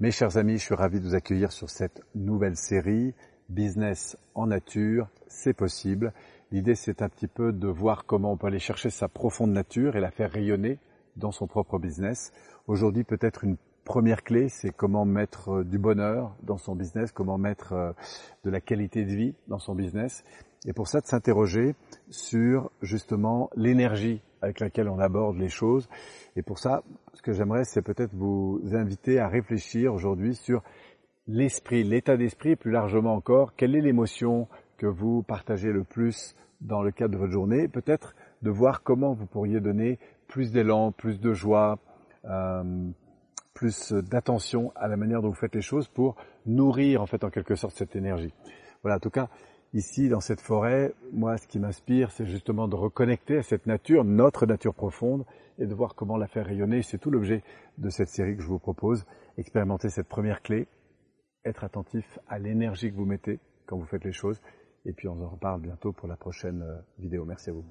Mes chers amis, je suis ravi de vous accueillir sur cette nouvelle série Business en nature, c'est possible. L'idée c'est un petit peu de voir comment on peut aller chercher sa profonde nature et la faire rayonner dans son propre business. Aujourd'hui peut-être une première clé, c'est comment mettre euh, du bonheur dans son business, comment mettre euh, de la qualité de vie dans son business. Et pour ça, de s'interroger sur justement l'énergie avec laquelle on aborde les choses. Et pour ça, ce que j'aimerais, c'est peut-être vous inviter à réfléchir aujourd'hui sur l'esprit, l'état d'esprit, plus largement encore, quelle est l'émotion que vous partagez le plus dans le cadre de votre journée, peut-être de voir comment vous pourriez donner plus d'élan, plus de joie, euh, plus d'attention à la manière dont vous faites les choses pour nourrir en fait en quelque sorte cette énergie. Voilà, en tout cas, ici dans cette forêt, moi ce qui m'inspire, c'est justement de reconnecter à cette nature, notre nature profonde, et de voir comment la faire rayonner. C'est tout l'objet de cette série que je vous propose. Expérimenter cette première clé, être attentif à l'énergie que vous mettez quand vous faites les choses. Et puis on en reparle bientôt pour la prochaine euh, vidéo. Merci à vous.